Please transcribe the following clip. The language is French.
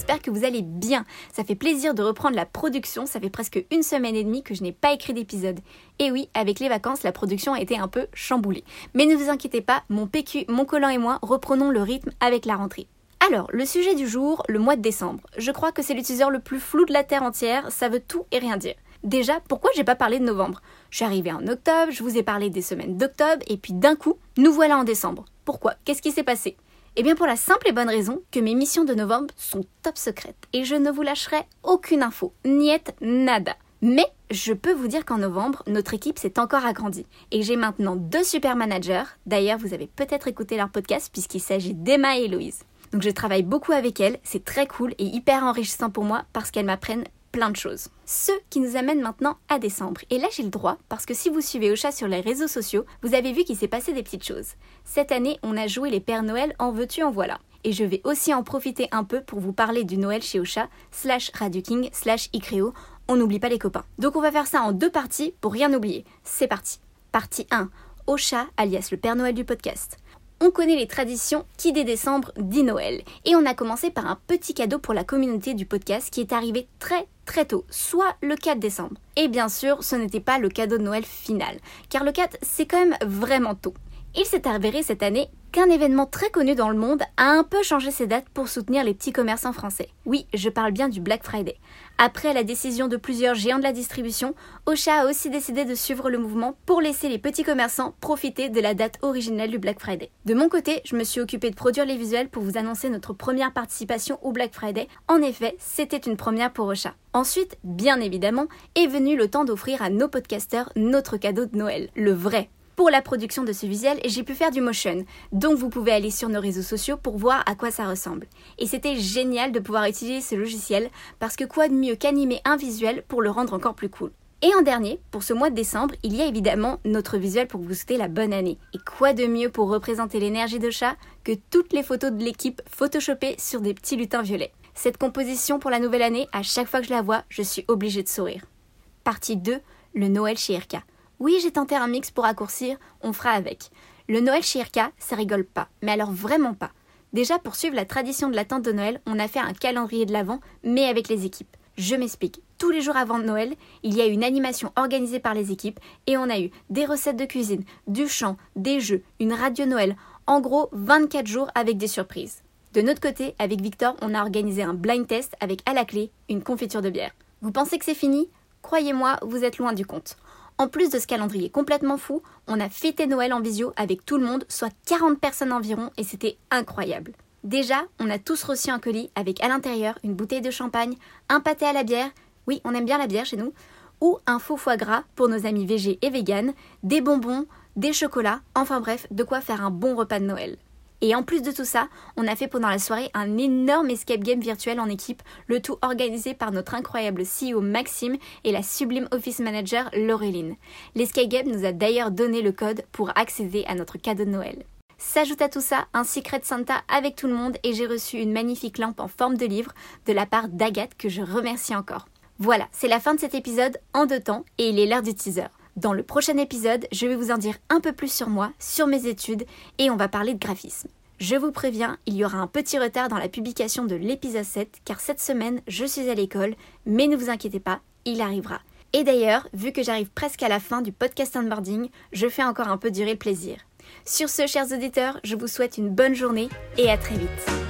j'espère que vous allez bien. Ça fait plaisir de reprendre la production, ça fait presque une semaine et demie que je n'ai pas écrit d'épisode. Et oui, avec les vacances, la production a été un peu chamboulée. Mais ne vous inquiétez pas, mon PQ, mon collant et moi reprenons le rythme avec la rentrée. Alors, le sujet du jour, le mois de décembre. Je crois que c'est l'utiliseur le plus flou de la Terre entière, ça veut tout et rien dire. Déjà, pourquoi j'ai pas parlé de novembre? Je suis arrivée en octobre, je vous ai parlé des semaines d'octobre, et puis d'un coup, nous voilà en décembre. Pourquoi? Qu'est-ce qui s'est passé? Eh bien pour la simple et bonne raison que mes missions de novembre sont top secrètes et je ne vous lâcherai aucune info, niet nada. Mais je peux vous dire qu'en novembre, notre équipe s'est encore agrandie et j'ai maintenant deux super managers. D'ailleurs, vous avez peut-être écouté leur podcast puisqu'il s'agit d'Emma et Héloïse. Donc je travaille beaucoup avec elles, c'est très cool et hyper enrichissant pour moi parce qu'elles m'apprennent plein de choses. Ce qui nous amène maintenant à décembre. Et là, j'ai le droit, parce que si vous suivez Ocha sur les réseaux sociaux, vous avez vu qu'il s'est passé des petites choses. Cette année, on a joué les Pères Noël en veux-tu, en voilà. Et je vais aussi en profiter un peu pour vous parler du Noël chez Ocha, slash Radio King, slash Icreo. On n'oublie pas les copains. Donc on va faire ça en deux parties pour rien oublier. C'est parti. Partie 1. Ocha, alias le Père Noël du podcast on connaît les traditions qui dès décembre dit Noël. Et on a commencé par un petit cadeau pour la communauté du podcast qui est arrivé très très tôt, soit le 4 décembre. Et bien sûr, ce n'était pas le cadeau de Noël final, car le 4 c'est quand même vraiment tôt. Il s'est avéré cette année qu'un événement très connu dans le monde a un peu changé ses dates pour soutenir les petits commerçants français. Oui, je parle bien du Black Friday. Après la décision de plusieurs géants de la distribution, Ocha a aussi décidé de suivre le mouvement pour laisser les petits commerçants profiter de la date originelle du Black Friday. De mon côté, je me suis occupée de produire les visuels pour vous annoncer notre première participation au Black Friday. En effet, c'était une première pour Ocha. Ensuite, bien évidemment, est venu le temps d'offrir à nos podcasteurs notre cadeau de Noël, le vrai pour la production de ce visuel, j'ai pu faire du motion. Donc vous pouvez aller sur nos réseaux sociaux pour voir à quoi ça ressemble. Et c'était génial de pouvoir utiliser ce logiciel parce que quoi de mieux qu'animer un visuel pour le rendre encore plus cool. Et en dernier, pour ce mois de décembre, il y a évidemment notre visuel pour vous souhaiter la bonne année. Et quoi de mieux pour représenter l'énergie de chat que toutes les photos de l'équipe photoshopées sur des petits lutins violets. Cette composition pour la nouvelle année, à chaque fois que je la vois, je suis obligée de sourire. Partie 2, le Noël chez Irka. Oui, j'ai tenté un mix pour raccourcir, on fera avec. Le Noël chez Irka, ça rigole pas, mais alors vraiment pas. Déjà, pour suivre la tradition de l'attente de Noël, on a fait un calendrier de l'Avent, mais avec les équipes. Je m'explique. Tous les jours avant Noël, il y a une animation organisée par les équipes et on a eu des recettes de cuisine, du chant, des jeux, une radio Noël. En gros, 24 jours avec des surprises. De notre côté, avec Victor, on a organisé un blind test avec à la clé une confiture de bière. Vous pensez que c'est fini? Croyez-moi, vous êtes loin du compte. En plus de ce calendrier complètement fou, on a fêté Noël en visio avec tout le monde, soit 40 personnes environ, et c'était incroyable. Déjà, on a tous reçu un colis avec à l'intérieur une bouteille de champagne, un pâté à la bière, oui, on aime bien la bière chez nous, ou un faux foie gras pour nos amis végés et véganes, des bonbons, des chocolats, enfin bref, de quoi faire un bon repas de Noël. Et en plus de tout ça, on a fait pendant la soirée un énorme escape game virtuel en équipe, le tout organisé par notre incroyable CEO Maxime et la sublime office manager Laureline. L'escape game nous a d'ailleurs donné le code pour accéder à notre cadeau de Noël. S'ajoute à tout ça un Secret Santa avec tout le monde et j'ai reçu une magnifique lampe en forme de livre de la part d'Agathe que je remercie encore. Voilà, c'est la fin de cet épisode en deux temps et il est l'heure du teaser. Dans le prochain épisode, je vais vous en dire un peu plus sur moi, sur mes études et on va parler de graphisme. Je vous préviens, il y aura un petit retard dans la publication de l'épisode 7 car cette semaine je suis à l'école, mais ne vous inquiétez pas, il arrivera. Et d'ailleurs, vu que j'arrive presque à la fin du podcast onboarding, je fais encore un peu durer le plaisir. Sur ce, chers auditeurs, je vous souhaite une bonne journée et à très vite.